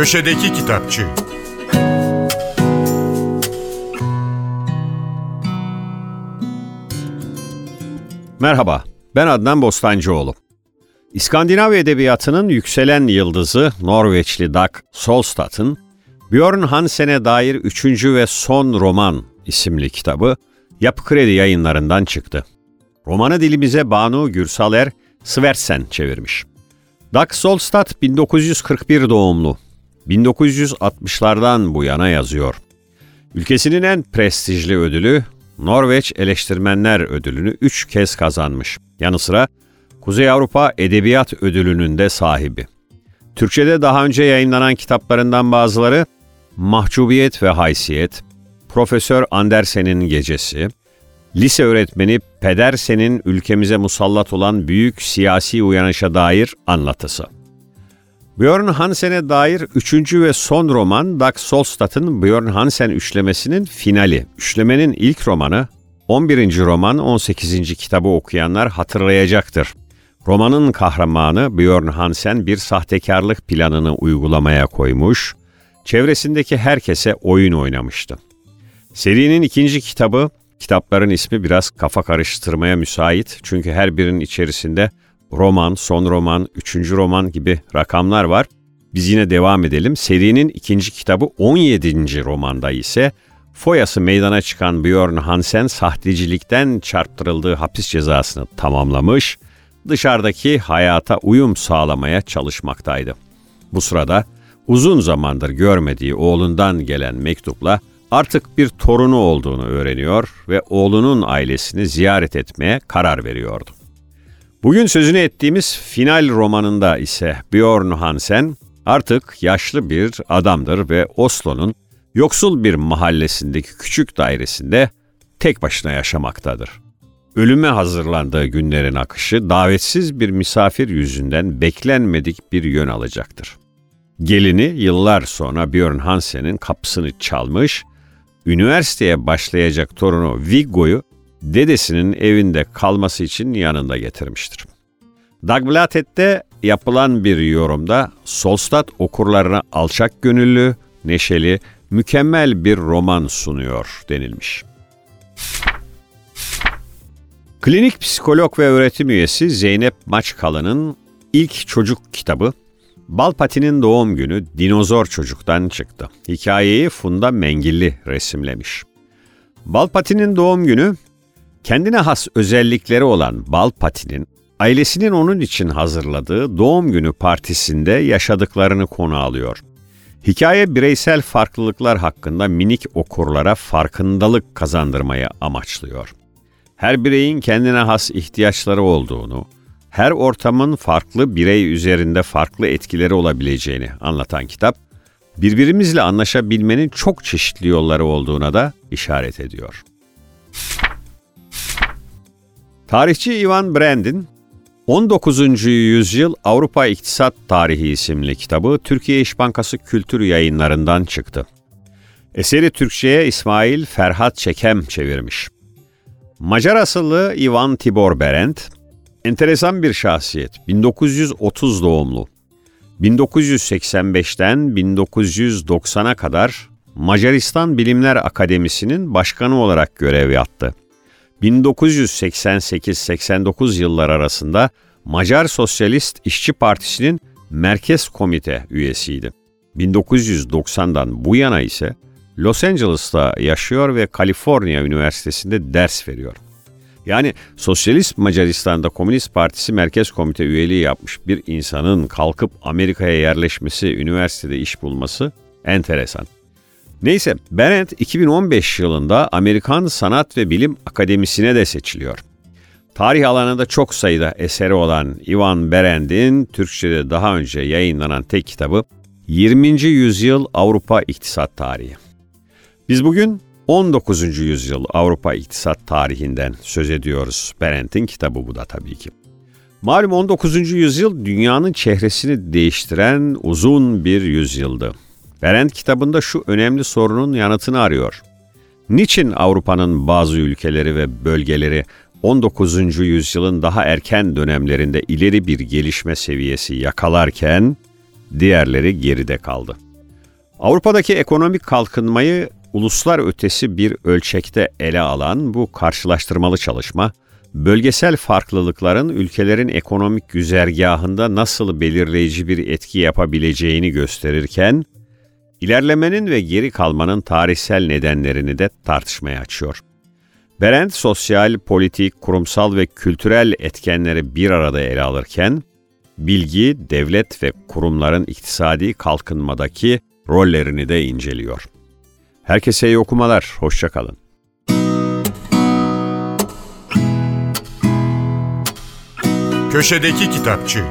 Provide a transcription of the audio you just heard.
Köşedeki Kitapçı Merhaba, ben Adnan Bostancıoğlu. İskandinav edebiyatının yükselen yıldızı Norveçli Dag Solstad'ın Björn Hansen'e dair üçüncü ve son roman isimli kitabı Yapı Kredi yayınlarından çıktı. Romanı dilimize Banu Gürsaler Sversen çevirmiş. Dag Solstad 1941 doğumlu. 1960'lardan bu yana yazıyor. Ülkesinin en prestijli ödülü Norveç Eleştirmenler Ödülünü 3 kez kazanmış. Yanı sıra Kuzey Avrupa Edebiyat Ödülü'nün de sahibi. Türkçe'de daha önce yayınlanan kitaplarından bazıları Mahcubiyet ve Haysiyet, Profesör Andersen'in Gecesi, lise öğretmeni Pedersen'in ülkemize musallat olan büyük siyasi uyanışa dair anlatısı. Björn Hansen'e dair üçüncü ve son roman Dag Solstad'ın Björn Hansen üçlemesinin finali. Üçlemenin ilk romanı 11. roman 18. kitabı okuyanlar hatırlayacaktır. Romanın kahramanı Björn Hansen bir sahtekarlık planını uygulamaya koymuş, çevresindeki herkese oyun oynamıştı. Serinin ikinci kitabı, kitapların ismi biraz kafa karıştırmaya müsait çünkü her birinin içerisinde roman, son roman, üçüncü roman gibi rakamlar var. Biz yine devam edelim. Serinin ikinci kitabı 17. romanda ise foyası meydana çıkan Björn Hansen sahtecilikten çarptırıldığı hapis cezasını tamamlamış, dışarıdaki hayata uyum sağlamaya çalışmaktaydı. Bu sırada uzun zamandır görmediği oğlundan gelen mektupla artık bir torunu olduğunu öğreniyor ve oğlunun ailesini ziyaret etmeye karar veriyordu. Bugün sözünü ettiğimiz final romanında ise Björn Hansen artık yaşlı bir adamdır ve Oslo'nun yoksul bir mahallesindeki küçük dairesinde tek başına yaşamaktadır. Ölüme hazırlandığı günlerin akışı davetsiz bir misafir yüzünden beklenmedik bir yön alacaktır. Gelini yıllar sonra Björn Hansen'in kapısını çalmış, üniversiteye başlayacak torunu Viggo'yu dedesinin evinde kalması için yanında getirmiştir. Dagblatet'te yapılan bir yorumda Solstad okurlarına alçak gönüllü, neşeli, mükemmel bir roman sunuyor denilmiş. Klinik psikolog ve öğretim üyesi Zeynep Maçkalı'nın ilk çocuk kitabı Balpati'nin doğum günü Dinozor Çocuk'tan çıktı. Hikayeyi Funda Mengilli resimlemiş. Balpati'nin doğum günü kendine has özellikleri olan Balpati'nin ailesinin onun için hazırladığı doğum günü partisinde yaşadıklarını konu alıyor. Hikaye bireysel farklılıklar hakkında minik okurlara farkındalık kazandırmayı amaçlıyor. Her bireyin kendine has ihtiyaçları olduğunu, her ortamın farklı birey üzerinde farklı etkileri olabileceğini anlatan kitap, birbirimizle anlaşabilmenin çok çeşitli yolları olduğuna da işaret ediyor. Tarihçi Ivan Brand'in 19. Yüzyıl Avrupa İktisat Tarihi isimli kitabı Türkiye İş Bankası Kültür Yayınlarından çıktı. Eseri Türkçe'ye İsmail Ferhat Çekem çevirmiş. Macar asıllı Ivan Tibor Berend, enteresan bir şahsiyet, 1930 doğumlu. 1985'ten 1990'a kadar Macaristan Bilimler Akademisi'nin başkanı olarak görev yaptı. 1988-89 yıllar arasında Macar Sosyalist İşçi Partisi'nin Merkez Komite üyesiydi. 1990'dan bu yana ise Los Angeles'ta yaşıyor ve Kaliforniya Üniversitesi'nde ders veriyor. Yani Sosyalist Macaristan'da Komünist Partisi Merkez Komite üyeliği yapmış bir insanın kalkıp Amerika'ya yerleşmesi, üniversitede iş bulması enteresan. Neyse Berendt 2015 yılında Amerikan Sanat ve Bilim Akademisi'ne de seçiliyor. Tarih alanında çok sayıda eseri olan Ivan Berendt'in Türkçe'de daha önce yayınlanan tek kitabı 20. Yüzyıl Avrupa İktisat Tarihi. Biz bugün 19. yüzyıl Avrupa İktisat Tarihinden söz ediyoruz. Berendt'in kitabı bu da tabii ki. Malum 19. yüzyıl dünyanın çehresini değiştiren uzun bir yüzyıldı. Berendt kitabında şu önemli sorunun yanıtını arıyor. Niçin Avrupa'nın bazı ülkeleri ve bölgeleri 19. yüzyılın daha erken dönemlerinde ileri bir gelişme seviyesi yakalarken diğerleri geride kaldı. Avrupa'daki ekonomik kalkınmayı uluslar ötesi bir ölçekte ele alan bu karşılaştırmalı çalışma, bölgesel farklılıkların ülkelerin ekonomik güzergahında nasıl belirleyici bir etki yapabileceğini gösterirken, ilerlemenin ve geri kalmanın tarihsel nedenlerini de tartışmaya açıyor. Berend sosyal, politik, kurumsal ve kültürel etkenleri bir arada ele alırken, bilgi, devlet ve kurumların iktisadi kalkınmadaki rollerini de inceliyor. Herkese iyi okumalar, hoşçakalın. Köşedeki Kitapçı